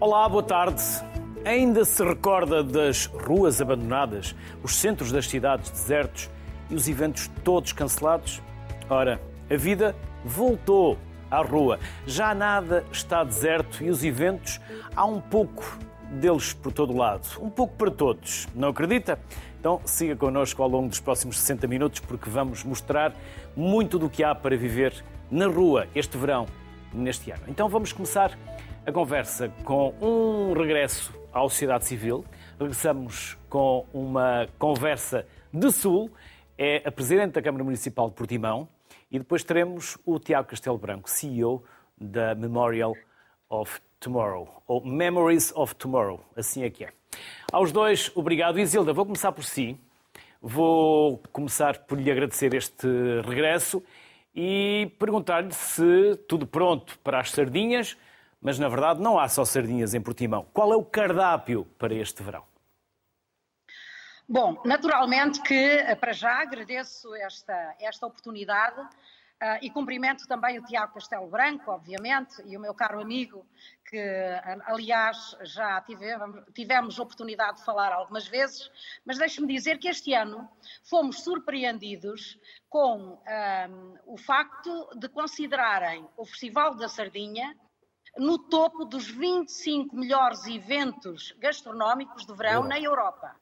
Olá, boa tarde. Ainda se recorda das ruas abandonadas, os centros das cidades desertos e os eventos todos cancelados? Ora, a vida voltou à rua. Já nada está deserto e os eventos há um pouco deles por todo lado, um pouco para todos. Não acredita? Então siga connosco ao longo dos próximos 60 minutos porque vamos mostrar muito do que há para viver na rua este verão, neste ano. Então vamos começar a conversa com um regresso à sociedade civil. Regressamos com uma conversa de Sul. É a Presidente da Câmara Municipal de Portimão. E depois teremos o Tiago Castelo Branco, CEO da Memorial of Tomorrow, ou Memories of Tomorrow, assim é que é. Aos dois, obrigado. Isilda, vou começar por si. Vou começar por lhe agradecer este regresso e perguntar-lhe se tudo pronto para as sardinhas, mas na verdade não há só sardinhas em Portimão. Qual é o cardápio para este verão? Bom, naturalmente que eh, para já agradeço esta, esta oportunidade Uh, e cumprimento também o Tiago Castelo Branco, obviamente, e o meu caro amigo, que aliás já tivemos, tivemos oportunidade de falar algumas vezes, mas deixe-me dizer que este ano fomos surpreendidos com um, o facto de considerarem o Festival da Sardinha no topo dos 25 melhores eventos gastronómicos de verão na Europa.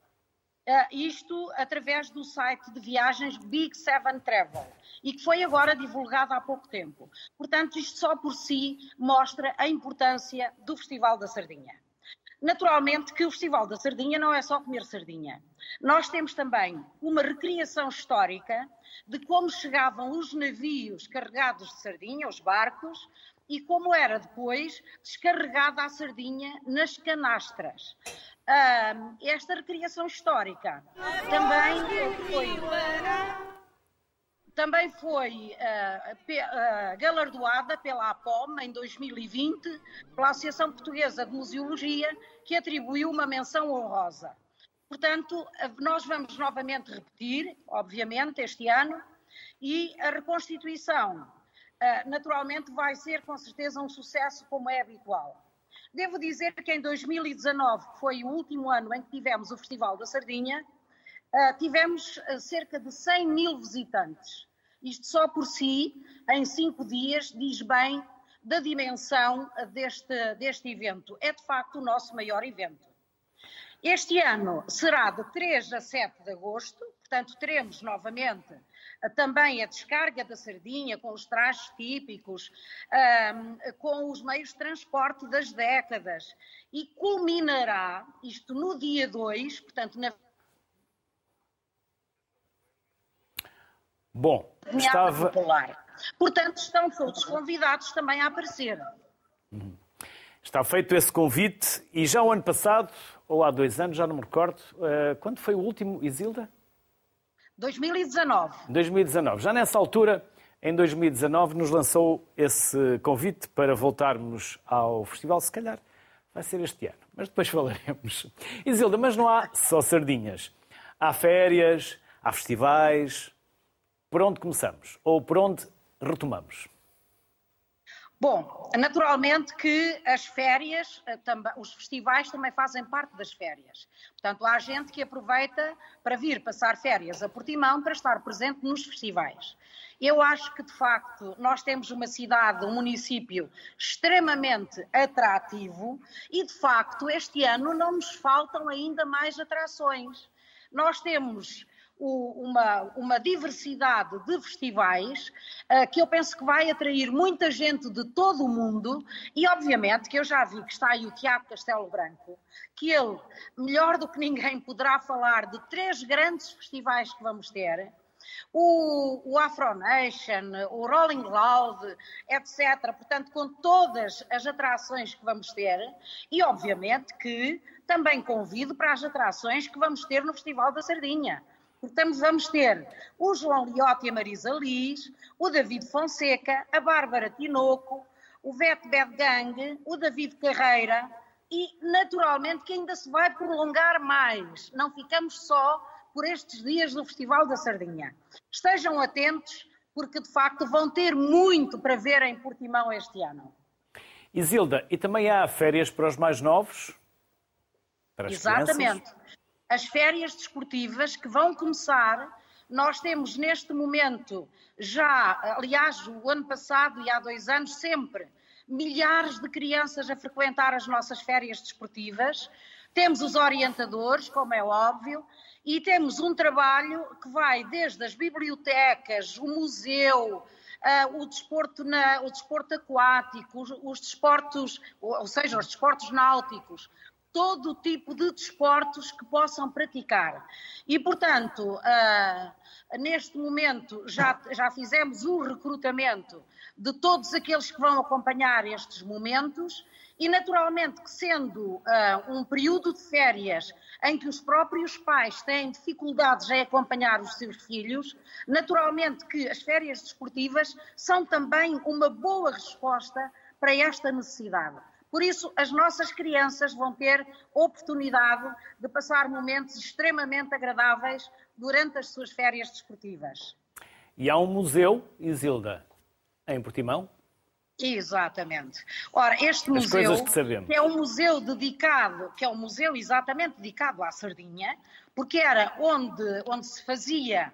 Uh, isto através do site de viagens Big Seven Travel e que foi agora divulgado há pouco tempo. Portanto, isto só por si mostra a importância do Festival da Sardinha. Naturalmente que o Festival da Sardinha não é só comer sardinha. Nós temos também uma recriação histórica de como chegavam os navios carregados de sardinha, os barcos, e como era depois descarregada a sardinha nas canastras. Esta recriação histórica também foi, também foi uh, pe, uh, galardoada pela APOM em 2020, pela Associação Portuguesa de Museologia, que atribuiu uma menção honrosa. Portanto, nós vamos novamente repetir, obviamente, este ano, e a reconstituição, naturalmente, vai ser com certeza um sucesso, como é habitual. Devo dizer que em 2019, que foi o último ano em que tivemos o Festival da Sardinha, uh, tivemos uh, cerca de 100 mil visitantes. Isto só por si, em cinco dias, diz bem da dimensão deste, deste evento. É de facto o nosso maior evento. Este ano será de 3 a 7 de agosto, portanto, teremos novamente também a descarga da sardinha com os trajes típicos, com os meios de transporte das décadas e culminará isto no dia 2, portanto, na Bom, estava... Popular. Portanto, estão todos convidados também a aparecer. Uhum. Está feito esse convite e já o ano passado, ou há dois anos, já não me recordo, uh, quando foi o último, Isilda? 2019. 2019. Já nessa altura, em 2019, nos lançou esse convite para voltarmos ao festival, se calhar vai ser este ano, mas depois falaremos. Isilda, mas não há só sardinhas. Há férias, há festivais. Por onde começamos? Ou por onde retomamos? Bom, naturalmente que as férias, eh, os festivais também fazem parte das férias. Portanto, há gente que aproveita para vir passar férias a Portimão para estar presente nos festivais. Eu acho que, de facto, nós temos uma cidade, um município extremamente atrativo e, de facto, este ano não nos faltam ainda mais atrações. Nós temos uma, uma diversidade de festivais uh, que eu penso que vai atrair muita gente de todo o mundo e, obviamente, que eu já vi que está aí o Tiago Castelo Branco, que ele, melhor do que ninguém, poderá falar de três grandes festivais que vamos ter. O, o Afro Nation, o Rolling Loud, etc. Portanto, com todas as atrações que vamos ter, e obviamente que também convido para as atrações que vamos ter no Festival da Sardinha. Portanto, vamos ter o João Liotti e a Marisa Liz, o David Fonseca, a Bárbara Tinoco, o Vete Bad Gang, o David Carreira e, naturalmente, que ainda se vai prolongar mais. Não ficamos só por estes dias do Festival da Sardinha. Estejam atentos, porque de facto vão ter muito para ver em Portimão este ano. Isilda, e também há férias para os mais novos? Para as Exatamente. Crianças? As férias desportivas que vão começar, nós temos neste momento já, aliás, o ano passado e há dois anos, sempre milhares de crianças a frequentar as nossas férias desportivas. Temos os orientadores, como é óbvio, e temos um trabalho que vai desde as bibliotecas, o museu, uh, o, desporto na, o desporto aquático, os, os desportos, ou seja, os desportos náuticos, todo tipo de desportos que possam praticar. E, portanto, uh, neste momento já, já fizemos o recrutamento de todos aqueles que vão acompanhar estes momentos e, naturalmente, que sendo uh, um período de férias em que os próprios pais têm dificuldades em acompanhar os seus filhos, naturalmente que as férias desportivas são também uma boa resposta para esta necessidade. Por isso, as nossas crianças vão ter oportunidade de passar momentos extremamente agradáveis durante as suas férias desportivas. E há um museu, Isilda, em Portimão, Exatamente. Ora, este As museu, que, que, é um museu dedicado, que é um museu exatamente dedicado à sardinha, porque era onde, onde se fazia,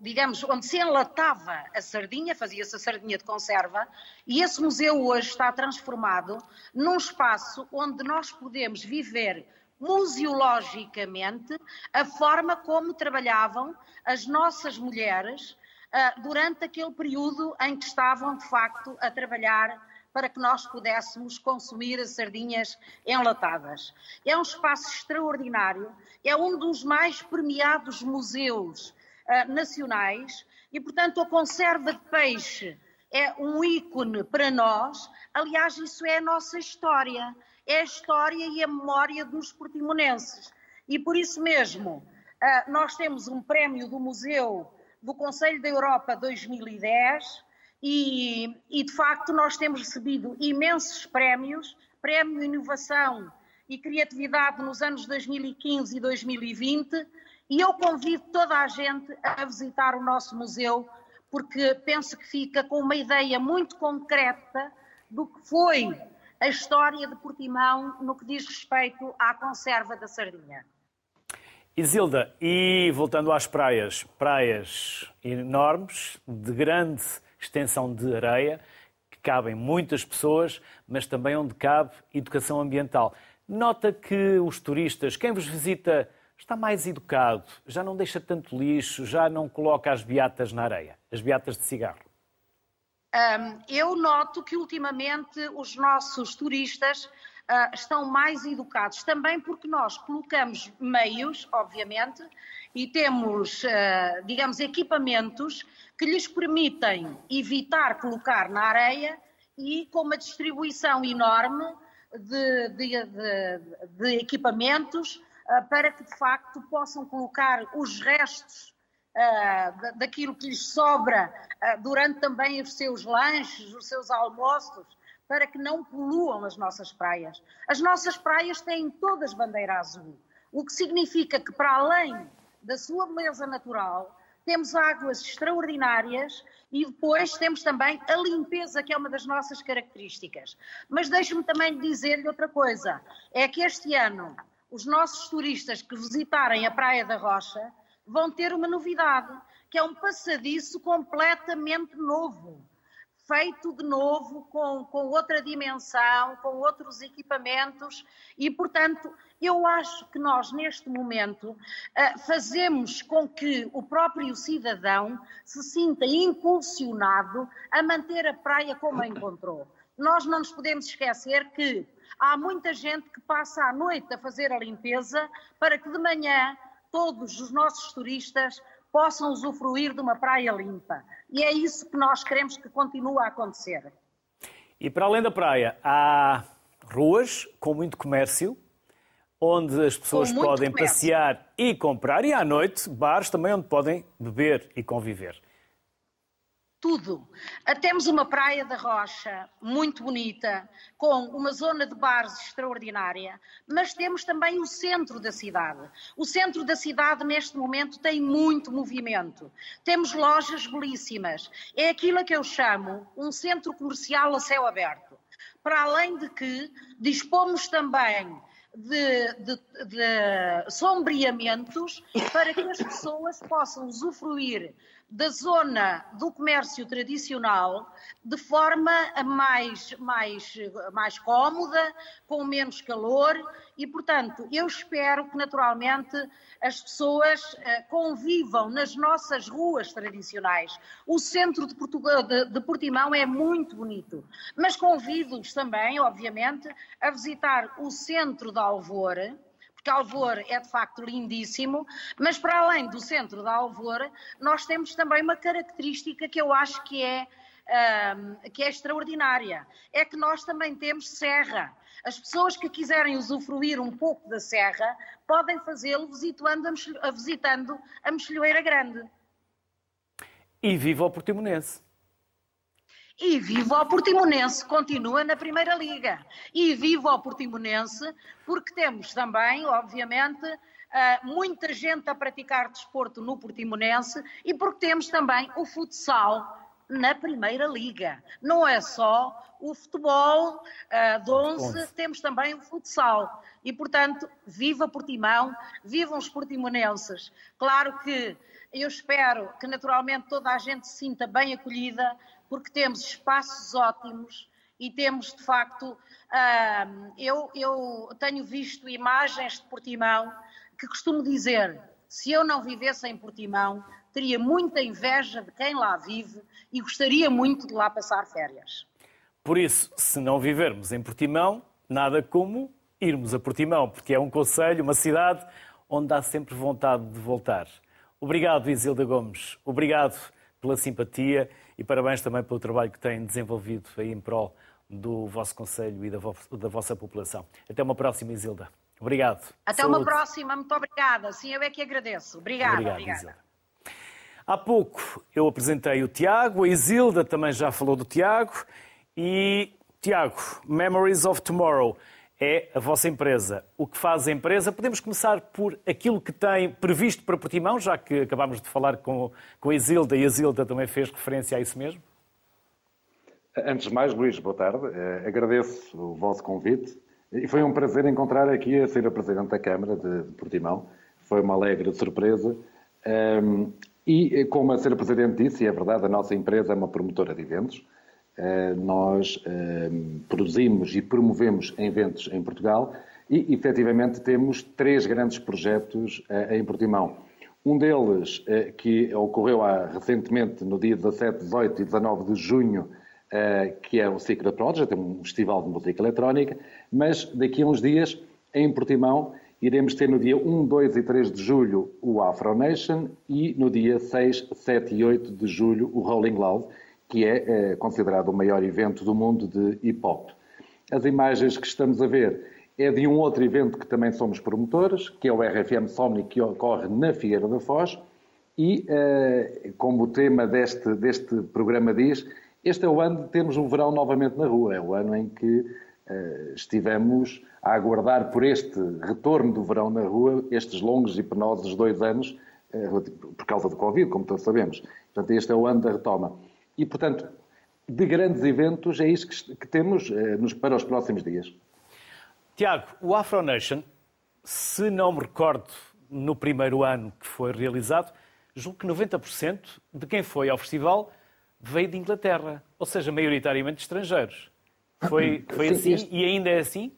digamos, onde se enlatava a sardinha, fazia-se a sardinha de conserva, e esse museu hoje está transformado num espaço onde nós podemos viver museologicamente a forma como trabalhavam as nossas mulheres ah, durante aquele período em que estavam, de facto, a trabalhar para que nós pudéssemos consumir as sardinhas enlatadas. É um espaço extraordinário, é um dos mais premiados museus uh, nacionais e, portanto, a conserva de peixe é um ícone para nós. Aliás, isso é a nossa história, é a história e a memória dos portimonenses. E por isso mesmo, uh, nós temos um prémio do Museu do Conselho da Europa 2010 e, e, de facto, nós temos recebido imensos prémios Prémio Inovação e Criatividade nos anos 2015 e 2020 e eu convido toda a gente a visitar o nosso museu porque penso que fica com uma ideia muito concreta do que foi a história de Portimão no que diz respeito à conserva da sardinha. Isilda, e voltando às praias, praias enormes, de grande extensão de areia, que cabem muitas pessoas, mas também onde cabe educação ambiental. Nota que os turistas, quem vos visita, está mais educado, já não deixa tanto lixo, já não coloca as beatas na areia, as beatas de cigarro. Um, eu noto que ultimamente os nossos turistas uh, estão mais educados. Também porque nós colocamos meios, obviamente, e temos, uh, digamos, equipamentos que lhes permitem evitar colocar na areia e com uma distribuição enorme de, de, de, de equipamentos uh, para que, de facto, possam colocar os restos daquilo que lhes sobra durante também os seus lanches, os seus almoços, para que não poluam as nossas praias. As nossas praias têm todas bandeira azul, o que significa que, para além da sua beleza natural, temos águas extraordinárias e depois temos também a limpeza, que é uma das nossas características. Mas deixe-me também dizer-lhe outra coisa: é que este ano os nossos turistas que visitarem a Praia da Rocha vão ter uma novidade, que é um passadiço completamente novo feito de novo com, com outra dimensão, com outros equipamentos e, portanto, eu acho que nós, neste momento, uh, fazemos com que o próprio cidadão se sinta impulsionado a manter a praia como a encontrou. Nós não nos podemos esquecer que há muita gente que passa a noite a fazer a limpeza para que de manhã todos os nossos turistas possam usufruir de uma praia limpa. E é isso que nós queremos que continue a acontecer. E para além da praia, há ruas com muito comércio, onde as pessoas podem comércio. passear e comprar, e à noite, bares também onde podem beber e conviver tudo. Temos uma praia da Rocha muito bonita, com uma zona de bares extraordinária, mas temos também o centro da cidade. O centro da cidade, neste momento, tem muito movimento. Temos lojas belíssimas. É aquilo que eu chamo um centro comercial a céu aberto. para além de que dispomos também de, de, de sombreamentos para que as pessoas possam usufruir da zona do comércio tradicional de forma mais, mais, mais cómoda, com menos calor e, portanto, eu espero que naturalmente as pessoas uh, convivam nas nossas ruas tradicionais. O centro de, Portugal, de, de Portimão é muito bonito, mas convido-os também, obviamente, a visitar o centro de Alvor, porque Alvor é de facto lindíssimo, mas para além do centro de Alvor, nós temos também uma característica que eu acho que é, que é extraordinária. É que nós também temos serra. As pessoas que quiserem usufruir um pouco da serra podem fazê-lo visitando visitando a Mexilhoeira Grande. E viva o Portimonense! E viva o Portimonense, continua na Primeira Liga. E viva o Portimonense, porque temos também, obviamente, ah, muita gente a praticar desporto no Portimonense e porque temos também o futsal na Primeira Liga. Não é só o futebol uh, de 11, temos também o futsal. E, portanto, viva Portimão, vivam os portimonenses. Claro que eu espero que, naturalmente, toda a gente se sinta bem acolhida, porque temos espaços ótimos e temos, de facto, uh, eu, eu tenho visto imagens de Portimão que costumo dizer, se eu não vivesse em Portimão, teria muita inveja de quem lá vive e gostaria muito de lá passar férias. Por isso, se não vivermos em Portimão, nada como irmos a Portimão, porque é um conselho, uma cidade onde há sempre vontade de voltar. Obrigado, Isilda Gomes. Obrigado pela simpatia e parabéns também pelo trabalho que têm desenvolvido aí em prol do vosso Conselho e da, vo da vossa população. Até uma próxima, Isilda. Obrigado. Até Saúde. uma próxima, muito obrigada. Sim, eu é que agradeço. Obrigada. Obrigado, obrigada. Isilda. Há pouco eu apresentei o Tiago, a Isilda também já falou do Tiago e Tiago, Memories of Tomorrow é a vossa empresa. O que faz a empresa? Podemos começar por aquilo que tem previsto para Portimão, já que acabámos de falar com, com a Isilda e a Isilda também fez referência a isso mesmo. Antes de mais, Luís, boa tarde. Uh, agradeço o vosso convite e foi um prazer encontrar aqui a Sra. Presidente da Câmara de, Portimão. Foi uma alegre surpresa. Ehm, e, como a Sra. Presidente disse, e é verdade, a nossa empresa é uma promotora de eventos. Eh, nós eh, produzimos e promovemos eventos em Portugal e, efetivamente, temos três grandes projetos eh, em Portimão. Um deles, que ocorreu recentemente no dia 17, 18 e 19 de junho, que é o Secret Project, um festival de música eletrónica, mas daqui a uns dias, em Portimão, iremos ter no dia 1, 2 e 3 de julho o Afro Nation e no dia 6, 7 e 8 de julho o Rolling Loud, que é, é considerado o maior evento do mundo de hip hop. As imagens que estamos a ver é de um outro evento que também somos promotores, que é o RFM Somni, que ocorre na Figueira da Foz. E, eh, como o tema deste, deste programa diz, este é o ano de termos um verão novamente na rua. É o ano em que eh, estivemos a aguardar por este retorno do verão na rua, estes longos e penosos dois anos, eh, por causa do Covid, como todos sabemos. Portanto, este é o ano da retoma. E, portanto, de grandes eventos, é isso que, que temos eh, nos, para os próximos dias. Tiago, o Afro Nation, se não me recordo, no primeiro ano que foi realizado, julgo que 90% de quem foi ao festival veio de Inglaterra, ou seja, maioritariamente estrangeiros. Foi, foi sim, assim este... e ainda é assim?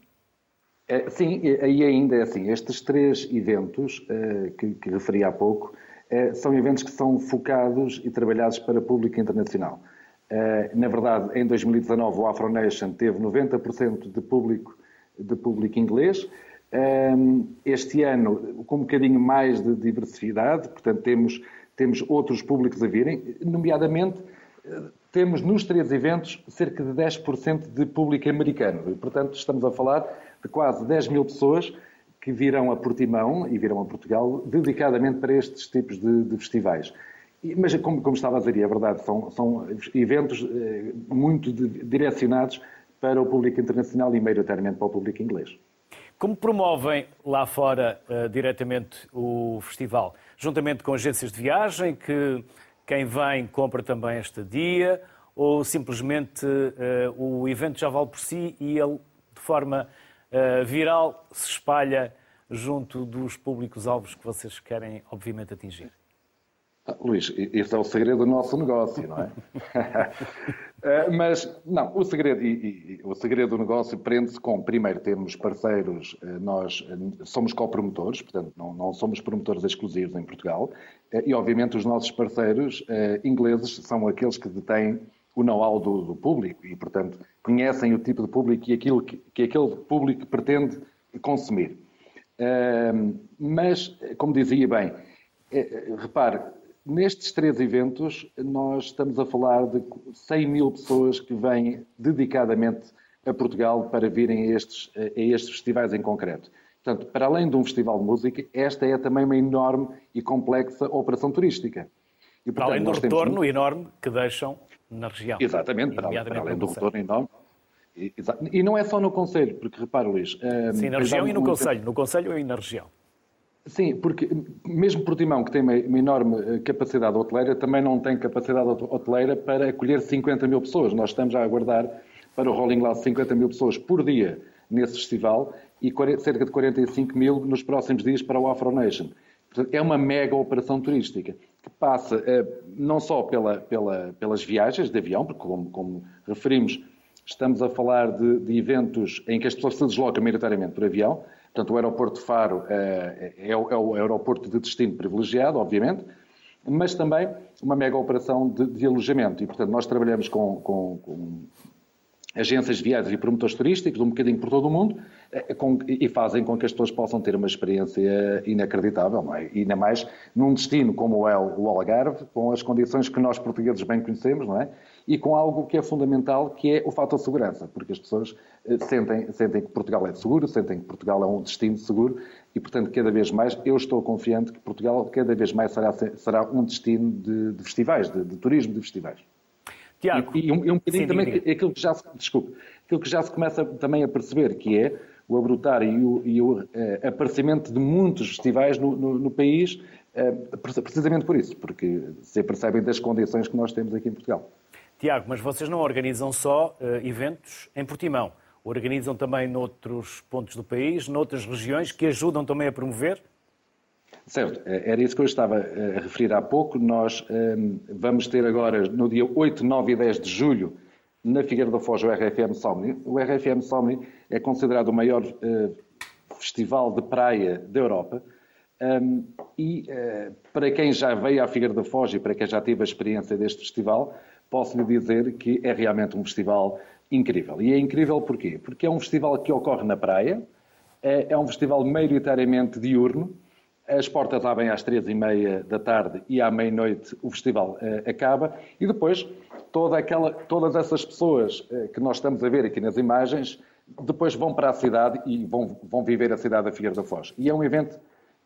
É, sim, aí ainda é assim. Estes três eventos uh, que, que referi há pouco eh, são eventos que são focados e trabalhados para público internacional. Eh, na verdade, em 2019 o Afro Nation teve 90% de público, de público inglês. Eh, este ano, com um bocadinho mais de diversidade, portanto, temos, temos outros públicos a virem, nomeadamente, temos nos três eventos cerca de 10% de público americano. Portanto, estamos a falar de quase 10 mil pessoas que virão a Portimão e virão a Portugal dedicadamente para estes tipos de, de festivais. Mas, como, como, estava a dizer, e é verdade, são, são eventos eh, muito de, direcionados para o público internacional e maioritariamente para o público inglês. Como promovem lá fora uh, diretamente o festival? Juntamente com agências de viagem, que quem vem compra também esta dia, ou simplesmente uh, o evento já vale por si e ele, de forma uh, viral, se espalha junto dos públicos-alvos que vocês querem, obviamente, atingir? Ah, Luís, esse é o segredo do nosso negócio, não é? Eh, mas, não, o segredo, e, e, o segredo do negócio prende-se com, primeiro, temos parceiros, eh, nós eh, somos copromotores, portanto, não, não, somos promotores exclusivos em Portugal, e, obviamente, os nossos parceiros ingleses são aqueles que detêm o know-how do, do, público e, portanto, conhecem o tipo de público e aquilo que, que aquele público pretende consumir. Mas, como dizia bem, repare, Nestes três eventos, nós estamos a falar de 100 mil pessoas que vêm dedicadamente a Portugal para virem a estes, a estes festivais em concreto. Portanto, para além de um festival de música, esta é também uma enorme e complexa operação turística. E, portanto, para além do retorno enorme que deixam na região. Exatamente, para, para além do retorno enorme. E não é só no Conselho, porque repara, Luís. Sim, na região e no Conselho. No Conselho e na região. Sim, porque mesmo Portimão, que tem uma, uma, enorme eh, capacidade hoteleira, também não tem capacidade hoteleira para acolher 50 mil pessoas. Nós estamos a aguardar para o Rolling Glass 50 mil pessoas por dia nesse festival e cerca de 45 mil nos próximos dias para o Afro Nation. Portanto, é uma mega operação turística que passa eh, não só pela, pela, pelas viagens de avião, porque como, como referimos, estamos a falar de, de eventos em que as pessoas se deslocam maioritariamente por avião, Portanto, o aeroporto de Faro é, é, é, o aeroporto de destino privilegiado, obviamente, mas também uma mega operação de, de alojamento. E, portanto, nós trabalhamos com, com, com agências de viagens e promotores turísticos, um bocadinho por todo o mundo, eh, com, e fazem com que as pessoas possam ter uma experiência inacreditável, não é? E ainda mais num destino como é o Algarve, com as condições que nós portugueses bem conhecemos, não é? E com algo que é fundamental, que é o fator segurança, porque as pessoas eh, sentem, sentem que Portugal é seguro, sentem que Portugal é um destino seguro e, portanto, cada vez mais, eu estou confiante que Portugal cada vez mais será, será um destino de, de festivais, de, de turismo de festivais. Tiago. E, e, um, e um bocadinho Sim, também aquilo que já se, desculpe, aquilo que já se começa também a perceber, que é o abrotar e o, e o uh, aparecimento de muitos festivais no, no, no país, uh, precisamente por isso, porque se percebem das condições que nós temos aqui em Portugal. Tiago, mas vocês não organizam só uh, eventos em Portimão, organizam também noutros pontos do país, noutras regiões, que ajudam também a promover? Certo, é, era isso que eu estava a referir há pouco. Nós um, vamos ter agora, no dia 8, 9 e 10 de julho, na Figueira da Foz, o RFM Somni. O RFM Somni é considerado o maior uh, festival de praia da Europa. Um, e uh, para quem já veio à Figueira da Foz e para quem já teve a experiência deste festival, posso lhe dizer que é realmente um festival incrível. E é incrível porquê? Porque é um festival que ocorre na praia, é, é um festival maioritariamente diurno, as portas abrem às três e meia da tarde e à meia-noite o festival uh, acaba. E depois, toda aquela, todas essas pessoas uh, que nós estamos a ver aqui nas imagens, depois vão para a cidade e vão, vão viver a cidade da Figueira da Foz. E é um evento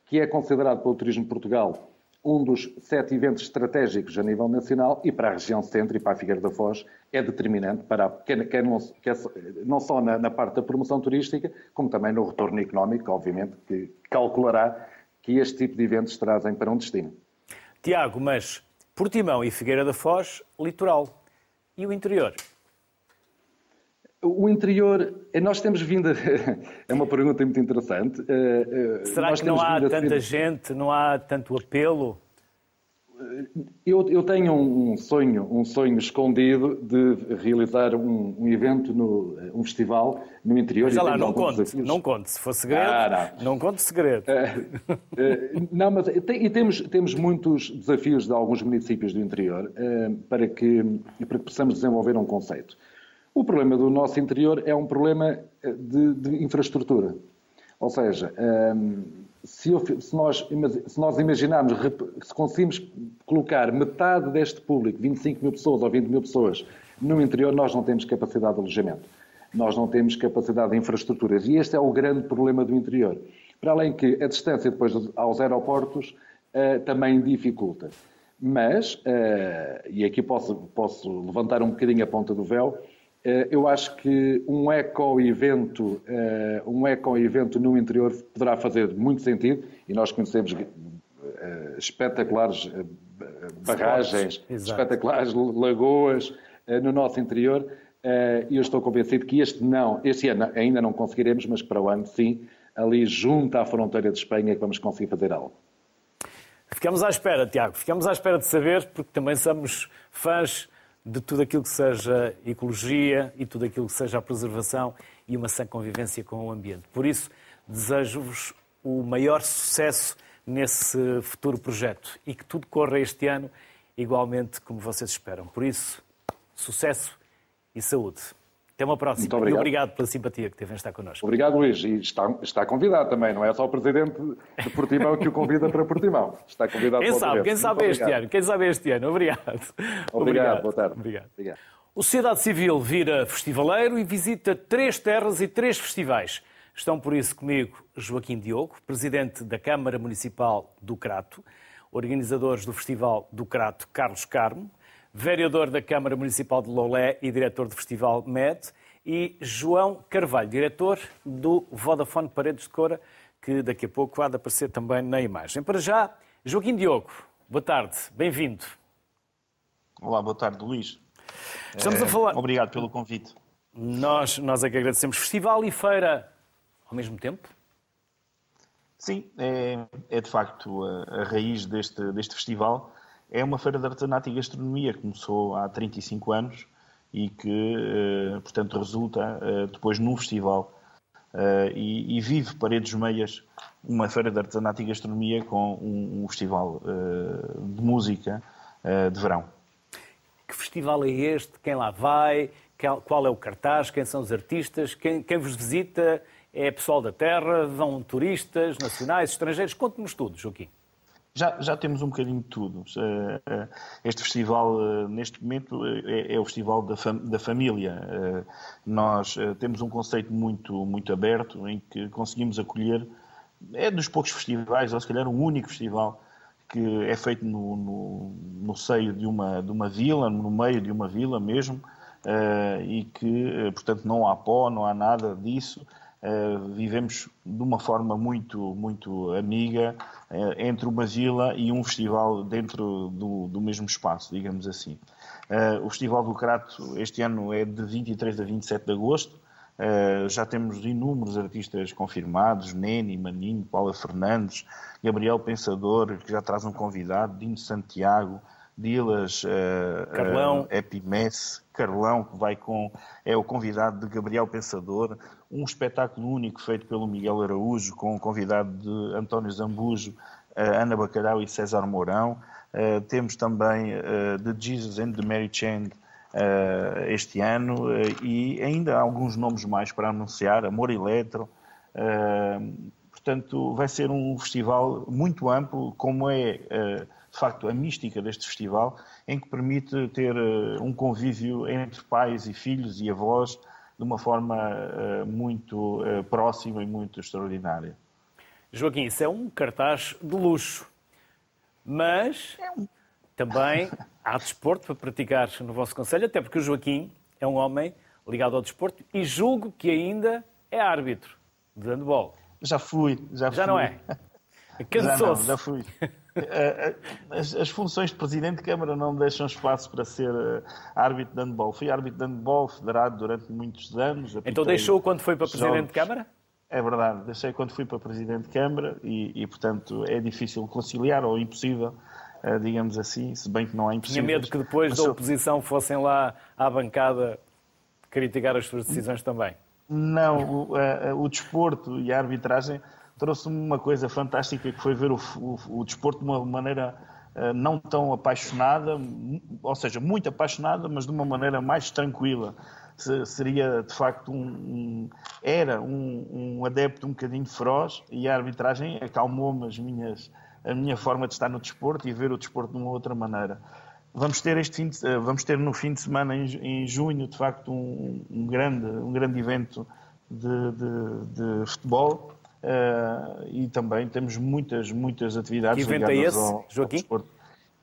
que é considerado pelo Turismo de Portugal um dos sete eventos estratégicos a nível nacional e para a região centro e para a Figueira da Foz é determinante para quer, quer não, quer, não, só na, na, parte da promoção turística, como também no retorno económico, obviamente, que calculará que este tipo de eventos trazem para um destino. Tiago, mas Portimão e Figueira da Foz, litoral. E o interior? O interior, eh, nós temos vindo. A... É uma pergunta muito interessante. Eh, eh, Será nós que não há tanta gente, não há tanto apelo? Eu, eu, tenho um sonho, um sonho escondido de realizar um, um evento, no, um festival no interior. Mas lá, não conte, desafios. não conte. Se for segredo, ah, não. não conte segredo. Uh, uh, não, mas tem, e temos, temos muitos desafios de alguns municípios do interior uh, para, que, para que possamos desenvolver um conceito. O problema do nosso interior é um problema de, de infraestrutura. Ou seja, se, eu, se, nós, se nós imaginarmos, se conseguimos colocar metade deste público, 25 mil pessoas ou 20 mil pessoas, no interior, nós não temos capacidade de alojamento. Nós não temos capacidade de infraestruturas. E este é o grande problema do interior. Para além que a distância depois aos aeroportos uh, também dificulta. Mas, uh, e aqui posso, posso levantar um bocadinho a ponta do véu, eh, eu acho que um eco-evento eh, um eco-evento no interior poderá fazer muito sentido e nós conhecemos eh, espetaculares barragens, espetaculares lagoas, no nosso interior. E eu estou convencido que este não, este ano ainda não conseguiremos, mas para o ano sim, ali junto à fronteira de Espanha, que vamos conseguir fazer algo. Ficamos à espera, Tiago, ficamos à espera de saber, porque também somos fãs de tudo aquilo que seja ecologia e tudo aquilo que seja a preservação e uma sã convivência com o ambiente. Por isso, desejo-vos o maior sucesso nesse futuro projeto e que tudo corra este ano igualmente como vocês esperam. Por isso, sucesso e saúde. Até uma próxima. Muito obrigado. E obrigado pela simpatia que teve em estar connosco. Obrigado, Luís. E está, está convidado também, não é só o Presidente de Portimão que o convida para Portimão. Está convidado quem sabe, Quem sabe este ano. Quem sabe este ano. Obrigado. Obrigado. obrigado. Boa tarde. Obrigado. obrigado. O Sociedade Civil vira festivaleiro e visita três terras e três festivais. Estão por isso comigo Joaquim Diogo, Presidente da Câmara Municipal do Crato, organizadores do Festival do Crato Carlos Carmo, vereador da Câmara Municipal de Lolé e diretor do Festival MED, e João Carvalho, diretor do Vodafone Paredes de Cora, que daqui a pouco há de aparecer também na imagem. Para já, Joaquim Diogo, boa tarde, bem-vindo. Olá, boa tarde, Luís. Estamos a falar. Obrigado pelo convite. Nós, nós é que agradecemos. Festival e feira ao mesmo tempo? Sim, é, é de facto a, a, raiz deste, deste festival. É uma feira de artesanato e gastronomia que começou há 35 anos e que, eh, portanto, resulta eh, depois num festival. Eh, e, vive Paredes Meias, uma feira de artesanato e gastronomia com um, um festival de música de verão. Que festival é este? Quem lá vai? Qual é o cartaz? Quem são os artistas? Quem, quem vos visita? É pessoal da terra? Vão turistas nacionais, estrangeiros? Conte-nos tudo, Joaquim. Já, já temos um bocadinho de tudo. Eh, eh, este festival, eh, neste momento, é, é o festival da, fam da família. Nós temos um conceito muito, muito aberto em que conseguimos acolher. É dos poucos festivais, ou se calhar o um único festival que é feito no, no, no, seio de uma, de uma vila, no meio de uma vila mesmo, e que, portanto, não há pó, não há nada disso. Uh, vivemos de uma forma muito, muito amiga uh, entre uma vila e um festival dentro do, do mesmo espaço, digamos assim. Uh, o Festival do Crato este ano é de 23 a 27 de agosto. já temos inúmeros artistas confirmados, Neni, Maninho, Paula Fernandes, Gabriel Pensador, que já traz um convidado, Dino Santiago, Dilas, Carlão. Epimesse, Carlão, que vai com, é o convidado de Gabriel Pensador, um espetáculo único feito pelo Miguel Araújo, com o convidado de António Zambujo, Ana Bacalhau e César Mourão. Temos também The Jesus and the Mary Chang uh, este ano e ainda há alguns nomes mais para anunciar, Amor Eletro. Portanto, vai ser um festival muito amplo, como é de facto a mística deste festival, em que permite ter um convívio entre pais e filhos e avós de uma forma uh, muito próxima e muito extraordinária. Joaquim, isso é um cartaz de luxo, mas é também há desporto para praticar no vosso Conselho, até porque o Joaquim é um homem ligado ao desporto e julgo que ainda é árbitro de handball. Já fui, já, já fui. não é? Cansou-se. Já, já fui. Eh, eh, as, as, funções de Presidente de Câmara não deixam espaço para ser uh, árbitro de handball. Fui árbitro de handball federado durante muitos anos. Então deixou quando foi para Presidente jogos. de Câmara? É verdade, deixei quando fui para Presidente de Câmara e, e portanto, é difícil conciliar ou impossível, digamos assim, se bem que não é impossível. Tinha medo que depois Mas, da oposição fossem lá à bancada criticar as suas decisões também? Não, o, uh, o desporto e a arbitragem trouxe-me uma coisa fantástica que foi ver o, o, o desporto de uma maneira uh, não tão apaixonada, ou seja, muito apaixonada, mas de uma maneira mais tranquila. Se, seria de facto um, um era um, um, adepto um bocadinho feroz e a arbitragem acalmou-me as minhas a minha forma de estar no desporto e ver o desporto de uma outra maneira. Vamos ter este fim de, vamos ter no fim de semana em, junho de facto um, um grande um grande evento de, de, de futebol Uh, e também temos muitas, muitas atividades que evento é esse, ao, Joaquim? Ao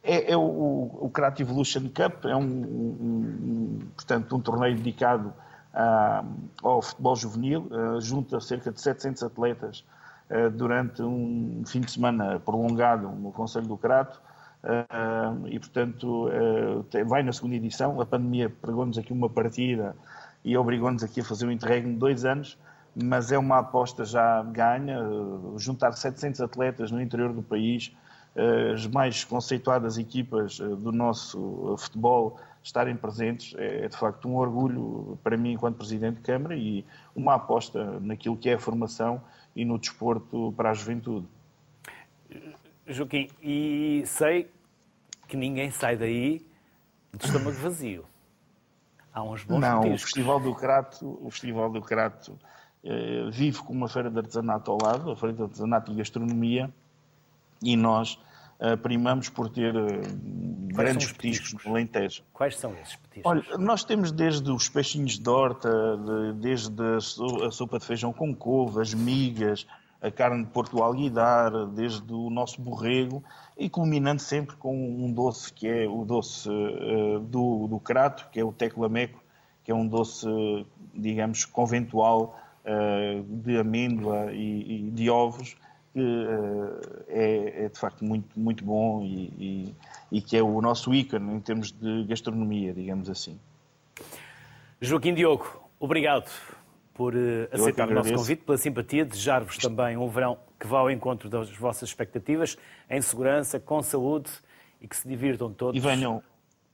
é, é, o, o Krat Evolution Cup, é um, um, portanto, um torneio dedicado a, ao futebol juvenil, uh, junta cerca de 700 atletas uh, durante um fim de semana prolongado no Conselho do Crato, e, portanto, vai na segunda edição. A pandemia pregou-nos aqui uma partida e obrigou-nos aqui a fazer um interregno de dois anos, mas é uma aposta já ganha. Juntar 700 atletas no interior do país, as mais conceituadas equipas do nosso futebol estarem presentes é de facto um orgulho para mim enquanto Presidente de Câmara e uma aposta naquilo que é a formação e no desporto para a juventude. Joaquim, e sei que ninguém sai daí de estômago vazio. Há uns bons Não, motivos. o Festival do Crato, o Festival do Crato eh, vive com uma feira de artesanato ao lado, a feira de artesanato e gastronomia, e nós uh, primamos por ter uh, grandes petiscos no Alentejo. Quais são esses petiscos? Olha, nós temos desde os peixinhos de horta, de, desde a sopa de feijão com couve, as migas, a carne de porto alguidar, desde o nosso borrego, e culminando sempre com um doce que é o doce uh, do, do crato, que é o teclameco, que é um doce, digamos, conventual uh, de amêndoa e, e de ovos, que uh, é, é, de facto muito, muito bom e, e, e, que é o nosso ícone em termos de gastronomia, digamos assim. Joaquim Diogo, obrigado por uh, aceitar o nosso convite, pela simpatia, desejar-vos também um verão que vá ao encontro das vossas expectativas, em segurança, com saúde e que se divirtam todos. E venham,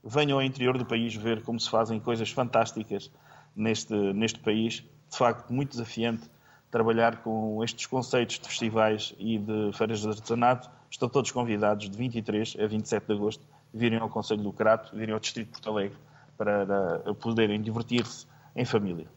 venham ao interior do país ver como se fazem coisas fantásticas neste, neste país, de facto muito desafiante trabalhar com estes conceitos de festivais e de feiras de artesanato. Estão todos convidados de 23 a 27 de agosto virem ao Conselho do Crato, virem ao Distrito de Porto Alegre para poderem divertir-se em família.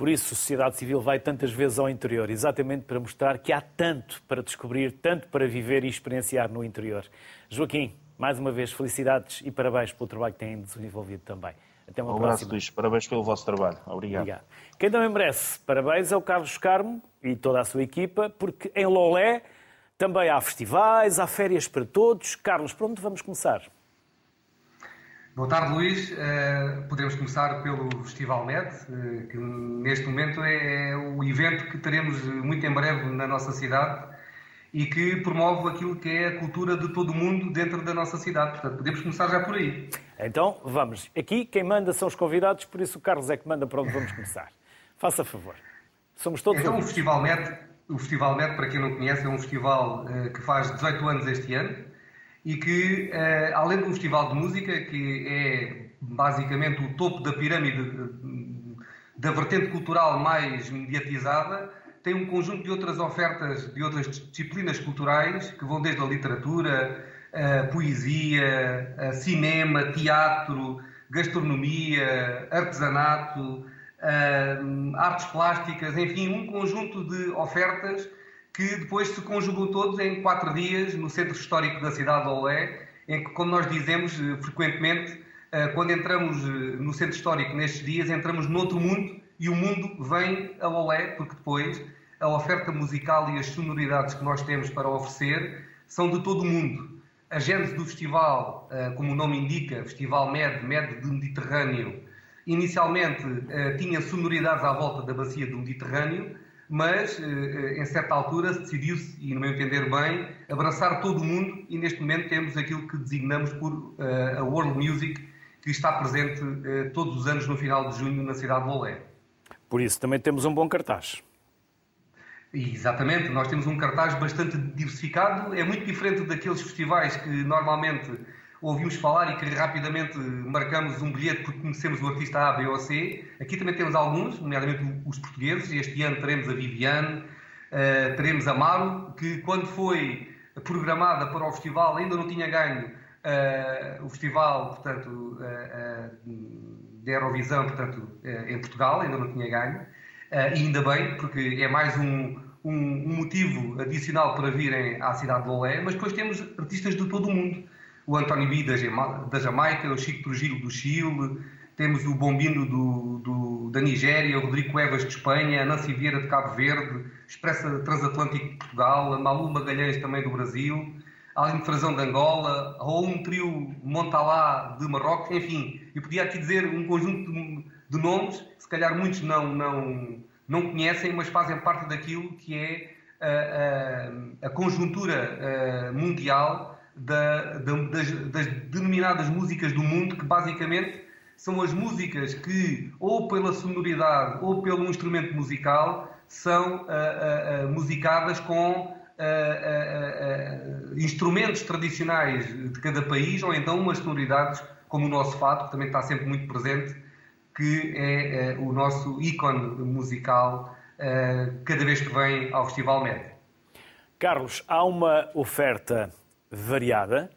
Por isso, a sociedade civil vai tantas vezes ao interior, exatamente para mostrar que há tanto para descobrir, tanto para viver e experienciar no interior. Joaquim, mais uma vez, felicidades e parabéns pelo trabalho que têm desenvolvido também. Até uma um abraço, próxima. Luís. Parabéns pelo vosso trabalho. Obrigado. Obrigado. Quem também merece parabéns é o Carlos Carmo e toda a sua equipa, porque em Lolé também há festivais, há férias para todos. Carlos, por onde vamos começar? Boa tarde, Luís. Uh, podemos começar pelo Festival MED, uh, que neste momento é, é o evento que teremos muito em breve na nossa cidade e que promove aquilo que é a cultura de todo o mundo dentro da nossa cidade. Portanto, podemos começar já por aí. Então, vamos. Aqui quem manda são os convidados, por isso o Carlos é que manda para onde vamos começar. Faça favor. Somos todos Então, o Festival MED, o Festival MED, para quem não conhece, é um festival uh, que faz 18 anos este ano e que, uh, além de um festival de música, que é basicamente o topo da pirâmide eh, da vertente cultural mais mediatizada, tem um conjunto de outras ofertas, de outras disciplinas culturais, que vão desde a literatura, a poesia, a cinema, teatro, gastronomia, artesanato, artes plásticas, enfim, um conjunto de ofertas que depois se conjugam todos em quatro dias no centro histórico da cidade de Olé, em que, como nós dizemos eh, frequentemente, eh, quando entramos eh, no centro histórico nestes dias, entramos noutro mundo e o mundo vem a Olé, porque depois a oferta musical e as sonoridades que nós temos para oferecer são de todo o mundo. A gênese do festival, como o nome indica, Festival MED, MED do Mediterrâneo, inicialmente tinha sonoridades à volta da bacia do Mediterrâneo, mas eh, em certa altura decidiu-se, e no meu entender bem, abraçar todo o mundo e neste momento temos aquilo que designamos por a World Music, que está presente todos os anos no final de junho na cidade de Olé. Por isso também temos um bom cartaz. Exatamente, nós temos um cartaz bastante diversificado, é muito diferente daqueles festivais que normalmente ouvimos falar e que rapidamente marcamos um bilhete porque conhecemos o artista A, B ou C. Aqui também temos alguns, nomeadamente os portugueses, este ano teremos a Viviane, uh, teremos a Maro, que quando foi programada para o festival ainda não tinha ganho uh, o festival, portanto, uh, da Eurovisão, portanto, em Portugal, ainda não tinha ganho. E ainda bem, porque é mais um, um, um, motivo adicional para virem à cidade de Lolé, mas depois temos artistas de todo o mundo. O António B da, Jamaica, o Chico Trujillo do Chile, temos o Bombino do, do, da Nigéria, o Rodrigo Evas de Espanha, a Nancy Vieira de Cabo Verde, Expressa Transatlântico de Portugal, a Malu Magalhães também do Brasil, a Aline Frazão de Angola, ou um trio Montalá de Marrocos, enfim, eu podia aqui dizer um conjunto de, de nomes se calhar muitos não, não, não conhecem, mas fazem parte daquilo que é a, a, a conjuntura mundial da, da, das, das denominadas músicas do mundo, que basicamente são as músicas que, ou pela sonoridade ou pelo instrumento musical, são uh, uh, musicadas com instrumentos tradicionais de cada país ou então umas sonoridades como o nosso fado, que também está sempre muito presente, que é o nosso ícone musical cada vez que vem ao Festival Med. Carlos, há uma oferta variada,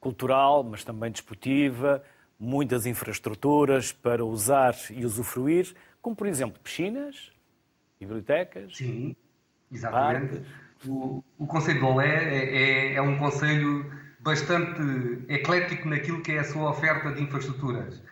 cultural, mas também desportiva, muitas infraestruturas para usar e usufruir, como por exemplo piscinas, bibliotecas. Sim, exatamente. O, o Conselho de Olé é, é, é, um conselho bastante eclético naquilo que é a sua oferta de infraestruturas.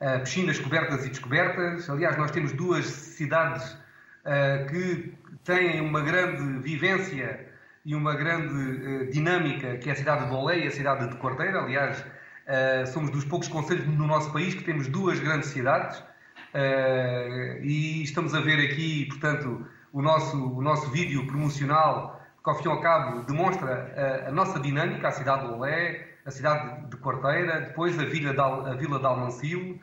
Uh, piscinas cobertas e descobertas. Aliás, nós temos duas cidades uh, que têm uma grande vivência e uma grande uh, dinâmica, que é a cidade de Olé e a cidade de Corteira. Aliás, uh, somos dos poucos conselhos no nosso país que temos duas grandes cidades uh, e estamos a ver aqui, portanto, o nosso, o nosso vídeo promocional, que ao fim e ao cabo demonstra a, a nossa dinâmica, a cidade de Olé, a cidade de Corteira, depois a Vila de, a Vila de Almancil,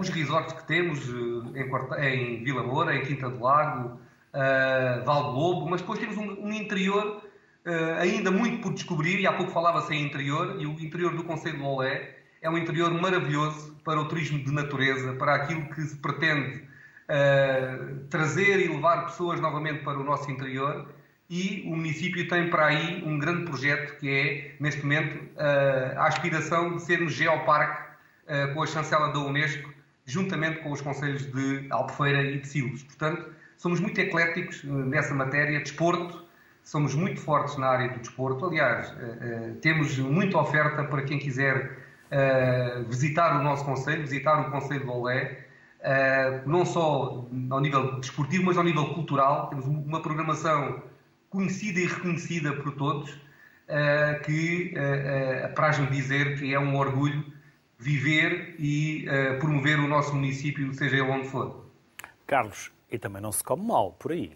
os resorts que temos em, em Vila Moura, em Quinta do Lago, uh, Val do Lobo, mas depois temos um, um interior uh, ainda muito por descobrir, e há pouco falava-se em interior, e o interior do Conselho de Olé é um interior maravilhoso para o turismo de natureza, para aquilo que se pretende uh, trazer e levar pessoas novamente para o nosso interior. E o município tem para aí um grande projeto que é, neste momento, a aspiração de sermos geoparque com a chancela da Unesco, juntamente com os conselhos de Albufeira e de Silos. Portanto, somos muito ecléticos nessa matéria, desporto, somos muito fortes na área do desporto. Aliás, eh, eh, temos muita oferta para quem quiser eh, visitar o nosso Conselho, visitar o Conselho de Olé, não só ao nível desportivo, mas ao nível cultural. Temos uma programação conhecida e reconhecida por todos, que apraz-me dizer que é um orgulho viver e promover o nosso município, seja ele onde for. Carlos, e também não se come mal por aí.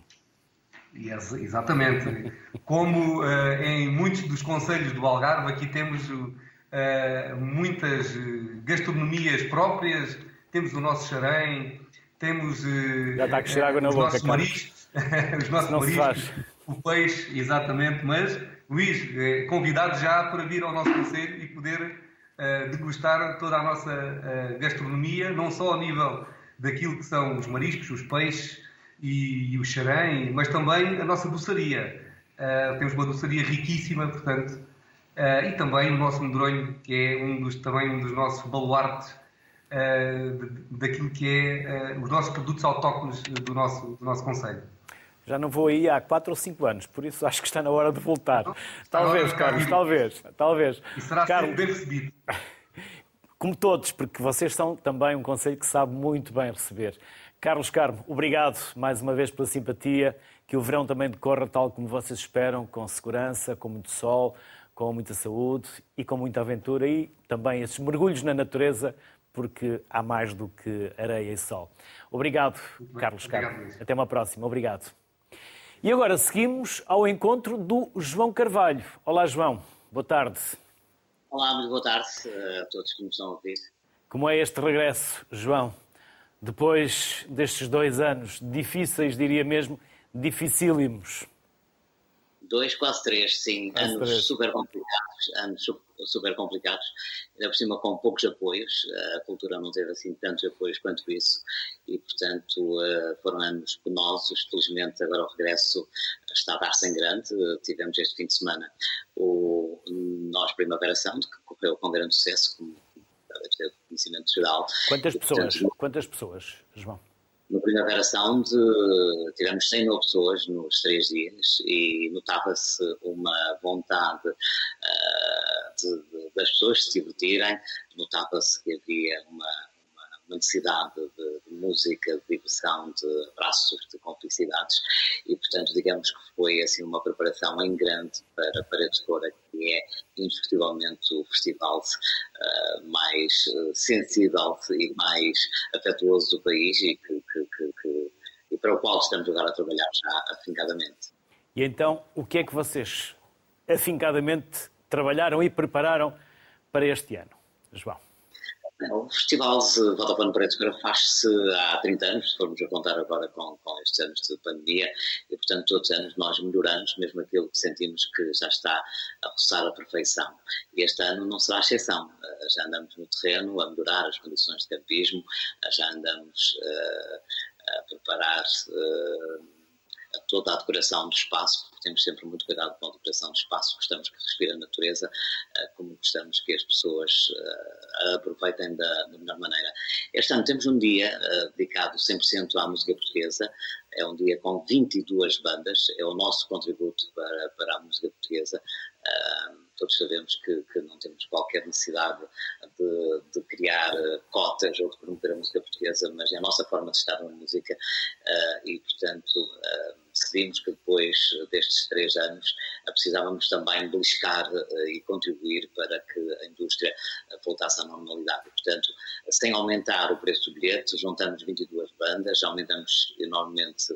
Yes, exatamente. Como uh, em muitos dos conselhos do Algarve, aqui temos uh, muitas gastronomias próprias, temos o nosso xarém, temos uh, Já está a crescer água na os boca, nossos mariscos, os nossos não mariscos, o peixe, exatamente. Mas, Luís, convidado já para vir ao nosso conselho e poder degustar toda a nossa gastronomia, não só a nível daquilo que são os mariscos, os peixes, e, e o xarém, mas também a nossa doçaria. Uh, temos uma doçaria riquíssima, portanto, uh, e também o nosso medronho, que é um dos, também um dos nossos baluartes uh, daquilo que é os nossos produtos autóctonos do nosso, do nosso Conselho. Já não vou aí há 4 ou 5 anos, por isso acho que está na hora de voltar. talvez, Carlos, talvez, talvez. E será Carlos, sempre bem recebido. Como todos, porque vocês são também um conselho que sabe muito bem receber. Carlos Carmo, obrigado mais uma vez pela simpatia. Que o verão também decorra tal como vocês esperam, com segurança, com muito sol, com muita saúde e com muita aventura e também esses mergulhos na natureza, porque há mais do que areia e sol. Obrigado, Carlos Carmo. Até uma próxima. Obrigado. E agora seguimos ao encontro do João Carvalho. Olá, João. Boa tarde. Olá, muito boa tarde a todos que nos estão a ouvir. Como é este regresso, João? depois destes dois anos difíceis, diria mesmo, dificílimos. Dois, quase três, sim. Quase anos três. super complicados, anos super complicados, ainda por cima com poucos apoios. A cultura não teve assim tantos apoios quanto isso e, portanto, eh, foram anos penosos. Felizmente, agora o regresso está a dar-se em grande. Tivemos este fim de semana o Nós Primavera Sound, que correu com grande sucesso, como deve ter conhecimento geral. Quantas e, pessoas? Portanto, Quantas pessoas, João? No Primavera Sound tivemos 100 mil pessoas nos três dias e notava-se uma vontade uh, de, de, das pessoas se divertirem, notava-se que havia uma uma necessidade de, de, música, de diversão, de abraços, de complicidades e, portanto, digamos que foi assim uma preparação em grande para, para a Editora, que é indiscutivelmente o festival uh, mais uh, sensível e mais afetuoso do país e, que, que, que, e para o qual estamos agora a trabalhar já afincadamente. E então, o que é que vocês afincadamente trabalharam e prepararam para este ano. João. O Festival de Vodafone Preto faz-se há 30 anos, se formos a contar agora com, com estes anos de pandemia, e portanto todos os anos nós melhoramos, mesmo aquilo que sentimos que já está a roçar a perfeição. E este ano não será exceção. Eh, já andamos no terreno a melhorar as condições de campismo, eh, já andamos uh, a preparar. Uh, toda a decoração do espaço, porque temos sempre muito cuidado com a decoração do espaço, gostamos que respire a natureza, eh, como gostamos que as pessoas eh, aproveitem da, da melhor maneira. Este ano temos um dia eh, dedicado 100% à música portuguesa, é um dia com 22 bandas, é o nosso contributo para, para a música portuguesa. Todos sabemos que, que, não temos qualquer necessidade de, de, criar cotas ou de promover a música portuguesa, mas é a nossa forma de estar na música e, portanto, decidimos que depois destes três anos precisávamos também beliscar eh, e contribuir para que a indústria eh, voltasse à normalidade. Portanto, sem aumentar o preço do bilhete, juntamos 22 bandas, aumentamos enormemente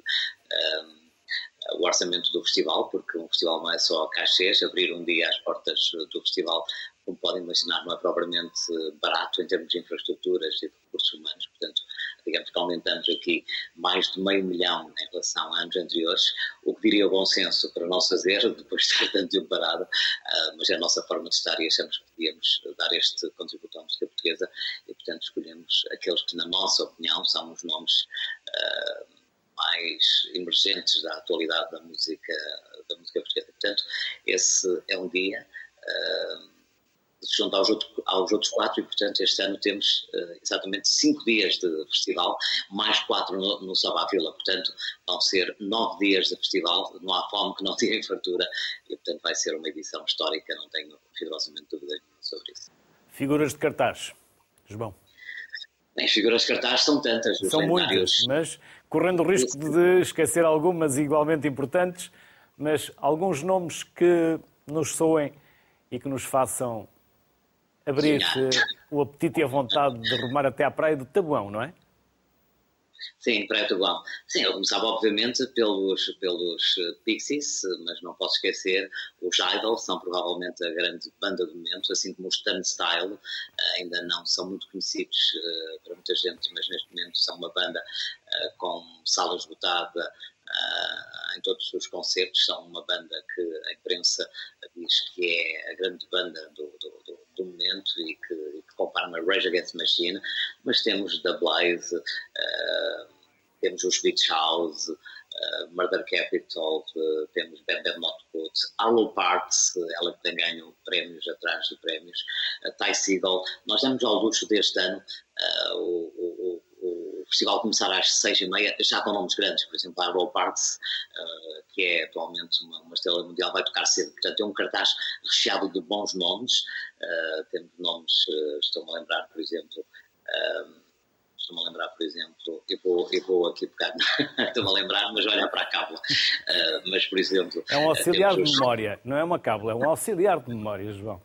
o orçamento do festival, porque um festival não é só cachês, abrir um dia as portas do festival, como podem imaginar, não é propriamente barato em termos de infraestruturas e de recursos humanos, portanto, digamos que aumentamos aqui mais de meio milhão em relação a anos anteriores, o que diria o bom senso para nós fazer, depois de estar tanto tempo parado, mas é a nossa forma de estar e achamos que podíamos dar este contributo à música portuguesa e, portanto, escolhemos aqueles que, na nossa opinião, são os nomes mais emergentes da atualidade da música, da música portuguesa. Portanto, esse é um dia. Se junta aos, outro, aos, outros quatro e, portanto, este ano temos uh, exatamente cinco dias de festival, mais quatro no, no Sabá Vila. Portanto, vão ser nove dias de festival, não há fome que não tenha fartura e, portanto, vai ser uma edição histórica, não tenho rigorosamente dúvida sobre isso. Figuras de cartaz, João. Bem, figuras de cartaz são tantas. São muitas, mas correndo o risco de esquecer algumas igualmente importantes, mas alguns nomes que nos soem e que nos façam abrir o apetite e a vontade de rumar até à praia do Tabuão, não é? Sim, do Tabuão. Sim, eu começava obviamente pelos, pelos eh, Pixies, mas não posso esquecer os Idols, são provavelmente a grande banda do momento, assim como os Turnstile, eh, ainda não são muito conhecidos uh, para muita gente, mas neste momento são uma banda com sala esgotada uh, em todos os concertos, são uma banda que a imprensa diz que é a grande banda do, do, do, do momento e que, e que compara uma Rage Against Machine, mas temos The Blaze, uh, temos os Beach House, uh, Murder Capital, uh, temos Bad Bad Not Good, Arlo Parks, ela que tem ganho prémios atrás de prémios, uh, Ty Seagull. Nós damos ao luxo deste ano o, o festival começar às seis e meia, já com nomes grandes, por exemplo, a Arlo Parks, que é atualmente uma, uma estrela mundial, vai tocar cedo. Portanto, é um cartaz recheado de bons nomes. Uh, temos nomes, uh, estou-me a lembrar, por exemplo, uh, estou-me a lembrar, por exemplo, eu vou, eu vou aqui pegar, estou-me a lembrar, mas olhar para a cábula. Uh, mas, por exemplo. É um auxiliar de memória, não é uma cábula, é um auxiliar de memória, João.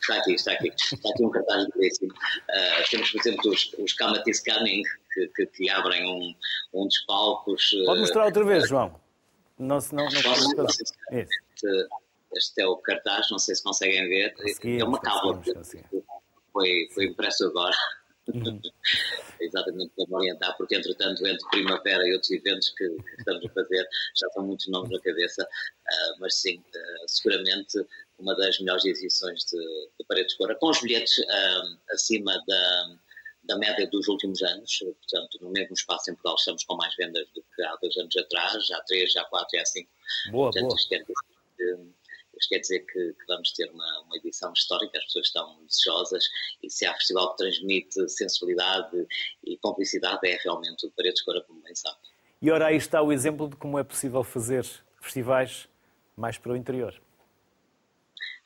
Está aqui, está aqui. Está aqui um cartaz belíssimo. Uh, temos, por exemplo, os, os Kamatis Canning, que, que, que, abrem um, um dos palcos. Pode mostrar outra vez, João. Não, não, não, não, este, este é o cartaz, não sei se conseguem ver. é uma cábula que foi, foi impresso agora. Uhum. Exatamente para me orientar, porque entretanto, entre primavera e outros eventos que, que estamos a fazer, já estão muitos nomes na cabeça, uh, mas sim, uh, seguramente uma das melhores edições de, de Paredes Cora, com os bilhetes uh, acima da, da média dos últimos anos, portanto, no mesmo espaço em Portugal estamos com mais vendas do que há dois anos atrás, já há três, já há quatro, já há cinco. Boa, portanto, boa. Isto quer dizer que, isto quer dizer que, que vamos ter uma, uma, edição histórica, as pessoas estão desejosas e se há festival que transmite sensibilidade e complicidade é realmente o Paredes Cora, como bem sabe. E ora aí está o exemplo de como é possível fazer festivais mais para o interior.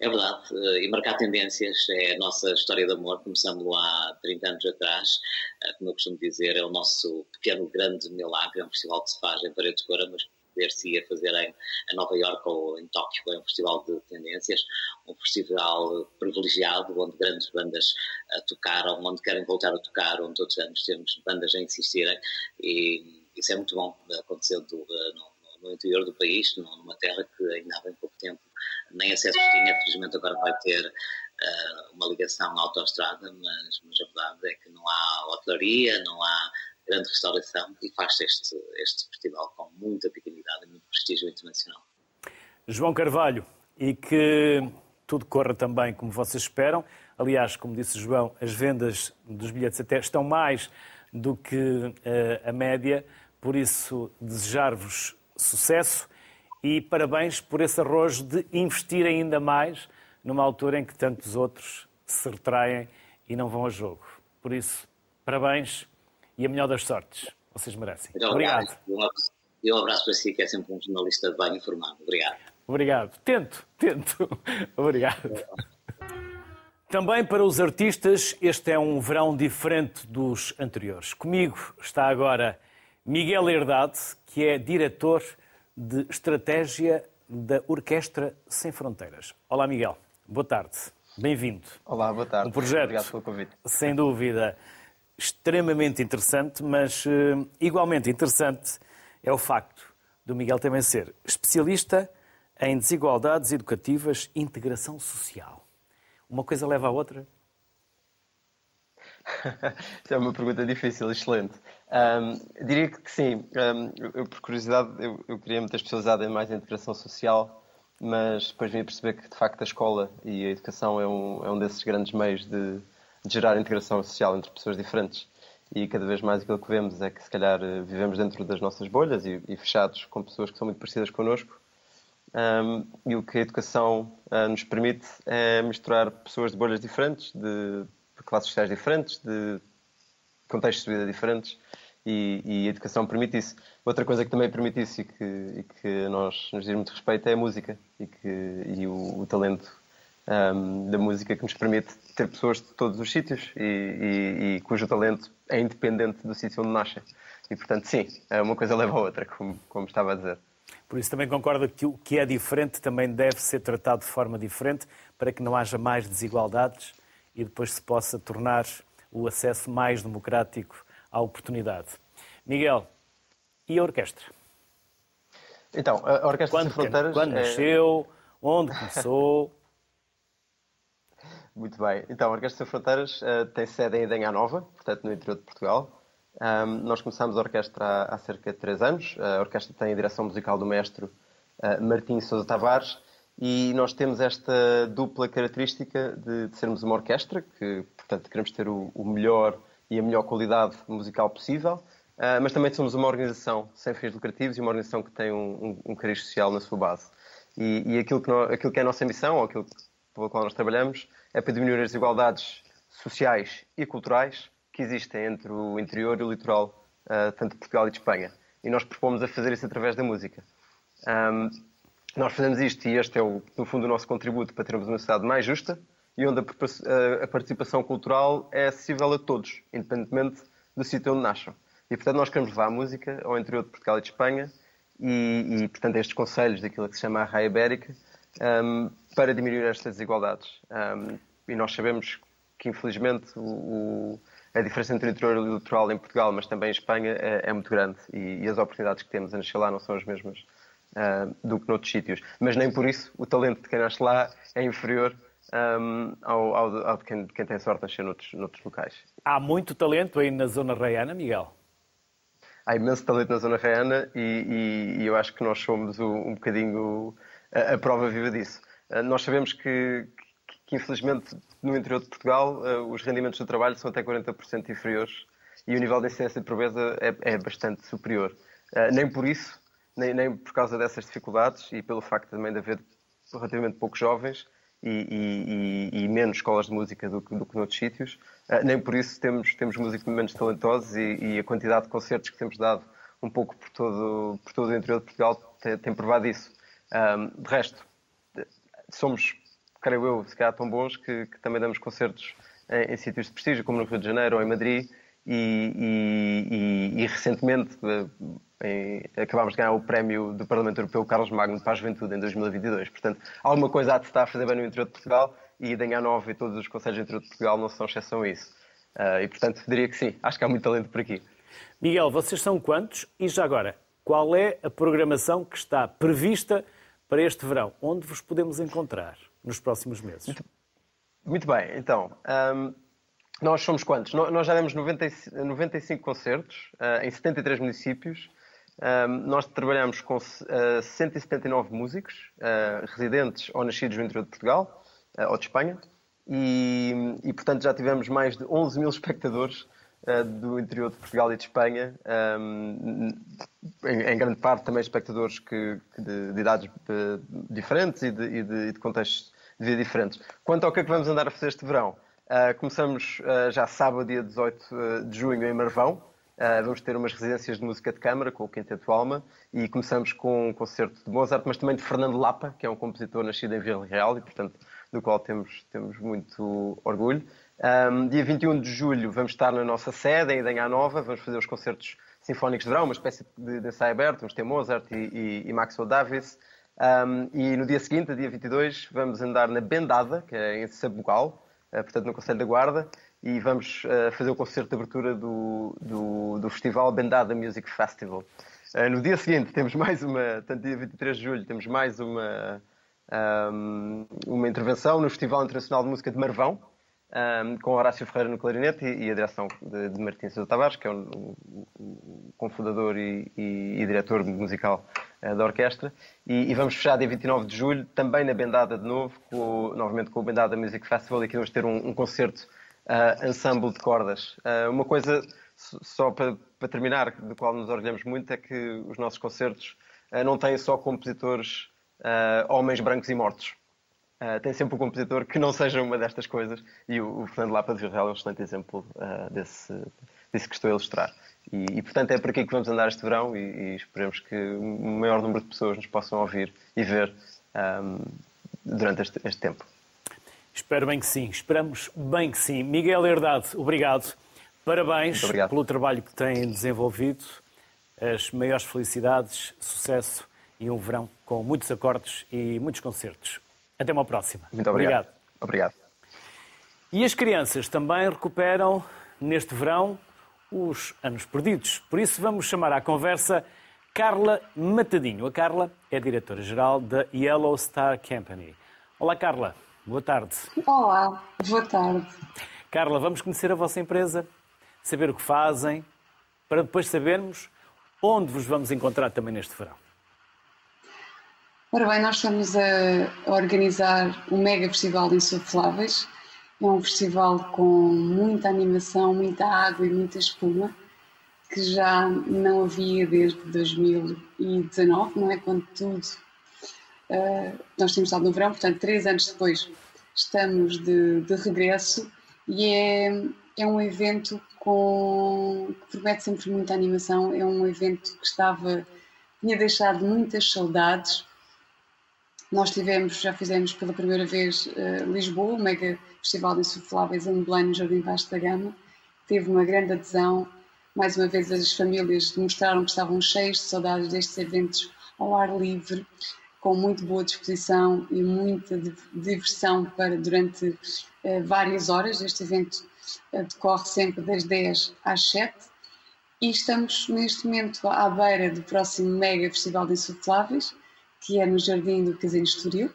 É verdade, eh, e marcar tendências é a nossa história de amor, começamos há 30 anos atrás, eh, como eu costumo dizer, é o nosso pequeno grande milagre, é um festival que se faz em Paredes de Cora, mas poder-se fazer em, Nova Iorque ou em Tóquio, é um festival de tendências, um festival privilegiado, onde grandes bandas uh, tocaram, onde querem voltar a tocar, onde todos os anos temos bandas a insistirem, e isso é muito bom, acontecendo uh, no, no interior do país, numa terra que ainda há bem pouco tempo nem acessos tinha, felizmente agora vai ter uh, uma ligação à autoestrada, mas, mas a verdade é que não há hotelaria, não há grande restauração e faz-se este, este festival com muita dignidade e muito prestígio internacional. João Carvalho, e que tudo corra também como vocês esperam. Aliás, como disse João, as vendas dos bilhetes até estão mais do que uh, a média, por isso desejar-vos sucesso e parabéns por esse arrojo de investir ainda mais numa altura em que tantos outros se retraem e não vão a jogo. Por isso, parabéns e a melhor das sortes. Vocês merecem. Muito obrigado. obrigado. E um abraço para si, que é sempre um jornalista bem informado. Obrigado. Obrigado. Tento, tento. Obrigado. Também para os artistas, este é um verão diferente dos anteriores. Comigo está agora Miguel Herdade, que é diretor de estratégia da Orquestra Sem Fronteiras. Olá, Miguel. Boa tarde. Bem-vindo. Olá, boa tarde. Um projeto, Obrigado pelo convite. sem dúvida, extremamente interessante, mas uh, igualmente interessante é o facto do Miguel também ser especialista em desigualdades educativas e integração social. Uma coisa leva à outra? É uma pergunta difícil, excelente. Um, diria que sim. Um, eu, por curiosidade, eu, eu queria me ter especializado em mais integração social, mas depois vim a perceber que, de facto, a escola e a educação é um, é um desses grandes meios de, de gerar integração social entre pessoas diferentes. E cada vez mais aquilo que vemos é que, se calhar, vivemos dentro das nossas bolhas e, e fechados com pessoas que são muito parecidas connosco um, e o que a educação uh, nos permite é misturar pessoas de bolhas diferentes, de classes sociais diferentes, de contextos de vida diferentes, e, e, a educação permite isso. Outra coisa que também permite isso e que, e que nós nos diz muito respeito é a música e, que, e o, o talento um, da música que nos permite ter pessoas de todos os sítios e, e, cujo talento é independente do sítio onde nascem. E, portanto, sim, uma coisa leva a outra, como, como estava a dizer. Por isso também concordo que o que é diferente também deve ser tratado de forma diferente para que não haja mais desigualdades e depois se possa tornar o acesso mais democrático à oportunidade. Miguel, e a orquestra? Então, a Orquestra quando, Sem Fronteiras... Quando é... nasceu? Onde começou? Muito bem. Então, a Orquestra Sem Fronteiras uh, tem sede em Idenha Nova, portanto, no interior de Portugal. Um, nós começámos a orquestra há, há, cerca de três anos. A orquestra tem a direção musical do mestre uh, Martim Sousa Tavares e nós temos esta dupla característica de, de sermos uma orquestra, que, portanto, queremos ter o, o, melhor e a melhor qualidade musical possível, uh, mas também somos uma organização sem fins lucrativos e uma organização que tem um, um, um cariz social na sua base. E, e aquilo, que nós, aquilo que é a nossa missão, ou aquilo pelo qual nós trabalhamos, é para diminuir as desigualdades sociais e culturais que existem entre o interior e o litoral, uh, tanto de Portugal e de Espanha. E nós propomos a fazer isso através da música. Um, nós fazemos isto e este é, o, no fundo, o nosso contributo para termos uma sociedade mais justa e onde a, participação cultural é acessível a todos, independentemente do sítio onde nasçam. E, portanto, nós queremos levar a música ao interior de Portugal e de Espanha e, e portanto, estes conselhos daquilo que se chama a Raia Ibérica um, para diminuir estas desigualdades. Um, e nós sabemos que, infelizmente, o, o a diferença entre o interior e o litoral em Portugal, mas também em Espanha, é, é muito grande e, e, as oportunidades que temos a nascer lá não são as mesmas uh, do que noutros sítios. Mas nem por isso o talento de quem nasce lá é inferior um, ao, ao, ao, de, quem, de quem tem sorte de nascer noutros, noutros locais. Há muito talento aí na zona raiana, Miguel? Há imenso talento na zona raiana e, e, e eu acho que nós somos o, um bocadinho a, a, prova viva disso. Uh, nós sabemos que, que infelizmente no interior de Portugal uh, os rendimentos do trabalho são até 40% inferiores e o nível de incidência de pobreza é, é bastante superior. Uh, nem por isso, nem, nem, por causa dessas dificuldades e pelo facto também de haver relativamente poucos jovens e, e, e menos escolas de música do do que noutros sítios, uh, nem por isso temos, temos músicos menos talentosos e, e, a quantidade de concertos que temos dado um pouco por todo, por todo o interior de Portugal tem, tem provado isso. Um, de resto, somos creio eu, se calhar tão bons que, que também damos concertos em, em, sítios de prestígio, como no Rio de Janeiro ou em Madrid, e, e, e recentemente eh, em, acabámos de ganhar o prémio do Parlamento Europeu Carlos Magno para a Juventude em 2022. Portanto, alguma coisa há de estar a fazer bem no interior de Portugal e Danha Nova e todos os conselhos do interior de Portugal não são exceção a isso. Uh, e, portanto, diria que sim, acho que há muito talento por aqui. Miguel, vocês são quantos? E já agora, qual é a programação que está prevista para este verão, onde vos podemos encontrar nos próximos meses? Muito, muito bem, então. Um, nós somos quantos? Nós já demos 90, 95 concertos uh, em 73 municípios. Nós trabalhamos com uh, ah, 179 músicos, uh, residentes ou nascidos no interior de Portugal ou de Espanha. E, e, portanto, já tivemos mais de 11 mil espectadores do interior de Portugal e de Espanha, em, grande parte também espectadores que, de, de idades diferentes e de, e de, contextos de vida diferentes. Quanto ao que é que vamos andar a fazer este verão, começamos já sábado, dia 18 ah, de junho, em Marvão. Uh, vamos ter umas residências de música de câmara com o Quinteto Alma e começamos com um concerto de Mozart, mas também de Fernando Lapa, que é um compositor nascido em Vila Real e, portanto, do qual temos, temos muito orgulho. Um, dia 21 de julho vamos estar na nossa sede, em Idanha Nova, vamos fazer os concertos sinfónicos de verão, uma espécie de, de ensaio aberto, vamos ter Mozart e, e, e Maxwell Davis. Um, e no dia seguinte, dia 22, vamos andar na Bendada, que é em Sabugal, eh, portanto, no Conselho da Guarda, e vamos eh, fazer o concerto de abertura do, do, do Festival Bendada Music Festival. Eh, no dia seguinte, temos mais uma, portanto, dia 23 de julho, temos mais uma, um, uma intervenção no Festival Internacional de Música de Marvão, um, com Horácio Ferreira no clarinete e, e a direção de, de Martins Sousa Tavares, que é o, o, cofundador e, e, e, diretor musical uh, da orquestra. E, e, vamos fechar dia 29 de julho, também na Bendada de novo, com, novamente com o Bendada Music Festival, e aqui vamos ter um, um concerto uh, ensemble de cordas. Uh, uma coisa, só para, para, terminar, do qual nos orgulhamos muito, é que os nossos concertos não têm só compositores homens brancos e mortos Uh, tem sempre um compositor que não seja uma destas coisas e o, o Fernando Lapa de Rio Real é um excelente exemplo uh, desse, desse que estou a ilustrar. E, e, portanto é por aqui que vamos andar este verão e, e esperemos que o maior número de pessoas nos possam ouvir e ver um, durante este, este, tempo. Espero bem que sim, esperamos bem que sim. Miguel Herdade, obrigado. Parabéns obrigado. pelo trabalho que tem desenvolvido. As maiores felicidades, sucesso e um verão com muitos acordes e muitos concertos. Até uma próxima. Muito obrigado. Obrigado. obrigado. E as crianças também recuperam neste verão os anos perdidos. Por isso vamos chamar à conversa Carla Matadinho. A Carla é diretora-geral da Yellow Star Company. Olá, Carla. Boa tarde. Olá, boa tarde. Carla, vamos conhecer a vossa empresa, saber o que fazem, para depois sabermos onde vos vamos encontrar também neste verão. Ora bem, nós estamos a, organizar um mega festival de insufláveis. É um festival com muita animação, muita água e muita espuma, que já não havia desde 2019, não é? Quando tudo. Uh, nós temos estado no verão, portanto, três anos depois estamos de, de regresso e é, é um evento com, que promete sempre muita animação. É um evento que estava, tinha deixado muitas saudades nós tivemos, já fizemos pela primeira vez uh, Lisboa, o mega festival de insufláveis em Belém, no Jardim Vasco da Gama. Teve uma grande adesão. Mais uma vez, as famílias demonstraram que estavam cheias de saudades destes eventos ao ar livre, com muito boa disposição e muita diversão para durante uh, várias horas. Este evento uh, decorre sempre das 10 às 7 e estamos neste momento à beira do próximo mega festival de insufláveis que é no Jardim do Casino Estoril.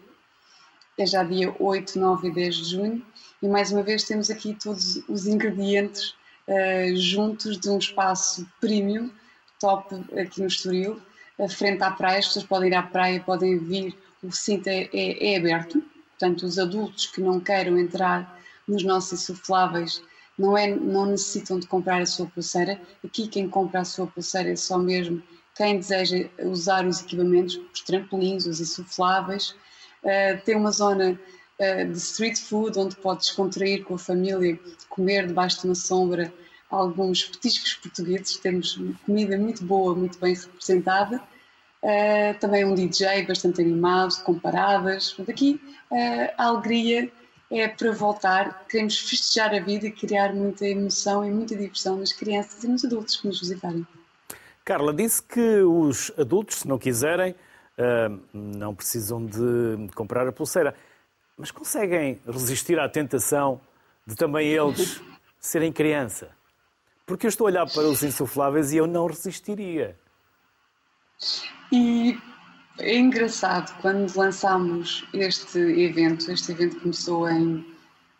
É já dia 8, 9 e 10 de junho. E mais uma vez temos aqui todos os ingredientes uh, juntos de um espaço premium, top aqui no Estoril, frente à praia. As pessoas podem ir à praia, podem vir. O recinto é, é, é aberto, portanto, os adultos que não queiram entrar nos nossos insufláveis não, é, não necessitam de comprar a sua pulseira. Aqui quem compra a sua pulseira é só mesmo quem deseja usar os equipamentos, os trampolins, os insufláveis, uh, tem uma zona uh, de street food onde pode descontrair com a família, comer debaixo de uma sombra alguns petiscos portugueses, temos comida muito boa, muito bem representada, uh, também um DJ bastante animado, com paradas, portanto aqui a alegria é para voltar, queremos festejar a vida e criar muita emoção e muita diversão nas crianças e nos adultos que nos visitarem. Carla, disse que os adultos, se não quiserem, eh, não precisam de comprar a pulseira. Mas conseguem resistir à tentação de também eles serem criança? Porque eu estou a olhar para os insufláveis e eu não resistiria. E é engraçado, quando lançámos este evento, este evento começou em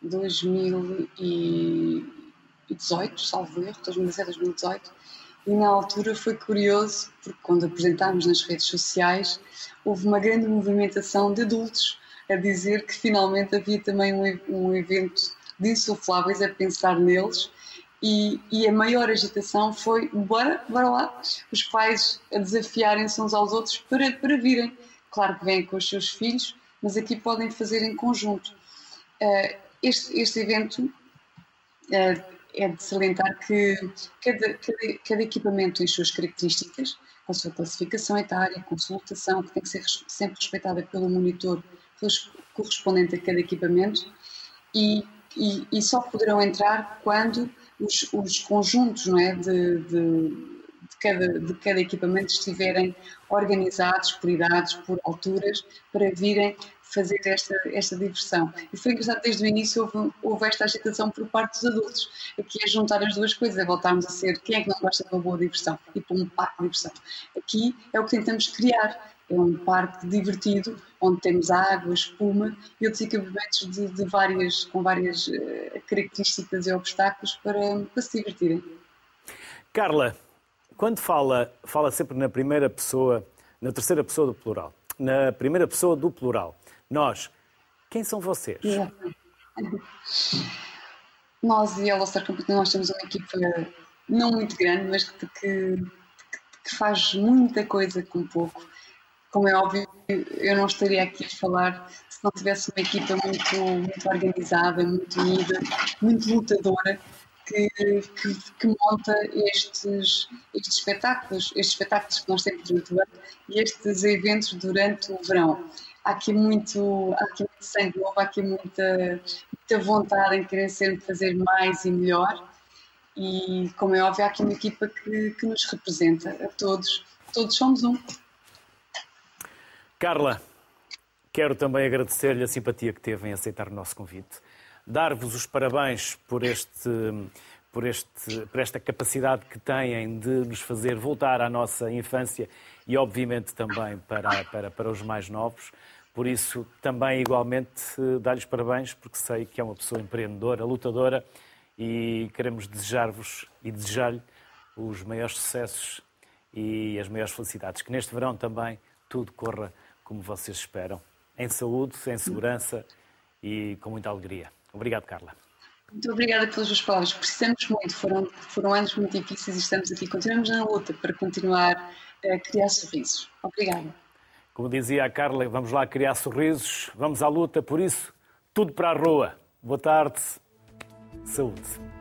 2018, salvo erro, 2017, 2018, e na altura foi curioso, porque quando apresentámos nas redes sociais, houve uma grande movimentação de adultos a dizer que finalmente havia também um, um evento de insufláveis, a pensar neles, e, e, a maior agitação foi: bora, bora lá, os pais a desafiarem-se uns aos outros para, para virem. Claro que vêm com os seus filhos, mas aqui podem fazer em conjunto. Uh, este, este evento uh, é de salientar que cada, cada, cada, equipamento tem as suas características, com a sua classificação etária, consultação, que tem que ser sempre respeitada pelo monitor correspondente a cada equipamento, e, e, e só poderão entrar quando os, os conjuntos não é, de, de, de, cada, de cada equipamento estiverem organizados por idades, por alturas, para virem fazer esta, esta diversão. E foi engraçado, desde o início houve, houve esta agitação por parte dos adultos. Aqui é juntar as duas coisas, é voltarmos a ser quem é que não gosta de uma boa diversão e para um parque de diversão. Aqui é o que tentamos criar, é um parque divertido, onde temos água, espuma e outros equipamentos de, de várias, com várias uh, características e obstáculos para, para se divertirem. Carla, quando fala, fala sempre na primeira pessoa, na terceira pessoa do plural. Na primeira pessoa do plural. Nós, quem são vocês? Nós e a Loster Company, nós temos uma equipa não muito grande, mas que, que, que faz muita coisa com pouco como é óbvio, eu não estaria aqui a falar se não tivesse uma equipa muito, muito organizada, muito unida, muito lutadora, que, que, que, monta estes, estes espetáculos, estes espetáculos que nós temos durante o ano e estes eventos durante o verão. Há aqui muito, há aqui muito sangue novo, há aqui muita, muita vontade em querer sempre fazer mais e melhor. E, como é óbvio, há aqui uma equipa que, que nos representa a todos. Todos somos um. Carla, quero também agradecer-lhe a simpatia que teve em aceitar o nosso convite, dar-vos os parabéns por, este, por, este, por esta capacidade que têm de nos fazer voltar à nossa infância e, obviamente, também para, para, para os mais novos. Por isso, também igualmente dar-lhes parabéns, porque sei que é uma pessoa empreendedora, lutadora e queremos desejar-vos e desejar-lhe os maiores sucessos e as maiores felicidades. Que neste verão também tudo corra como vocês esperam, em saúde, em segurança e com muita alegria. Obrigado, Carla. Muito obrigada pelas suas palavras. Precisamos muito, foram, foram anos muito difíceis e estamos aqui, continuamos na luta para continuar a criar sorrisos. Obrigada. Como dizia a Carla, vamos lá criar sorrisos, vamos à luta, por isso, tudo para a rua. Boa tarde, saúde.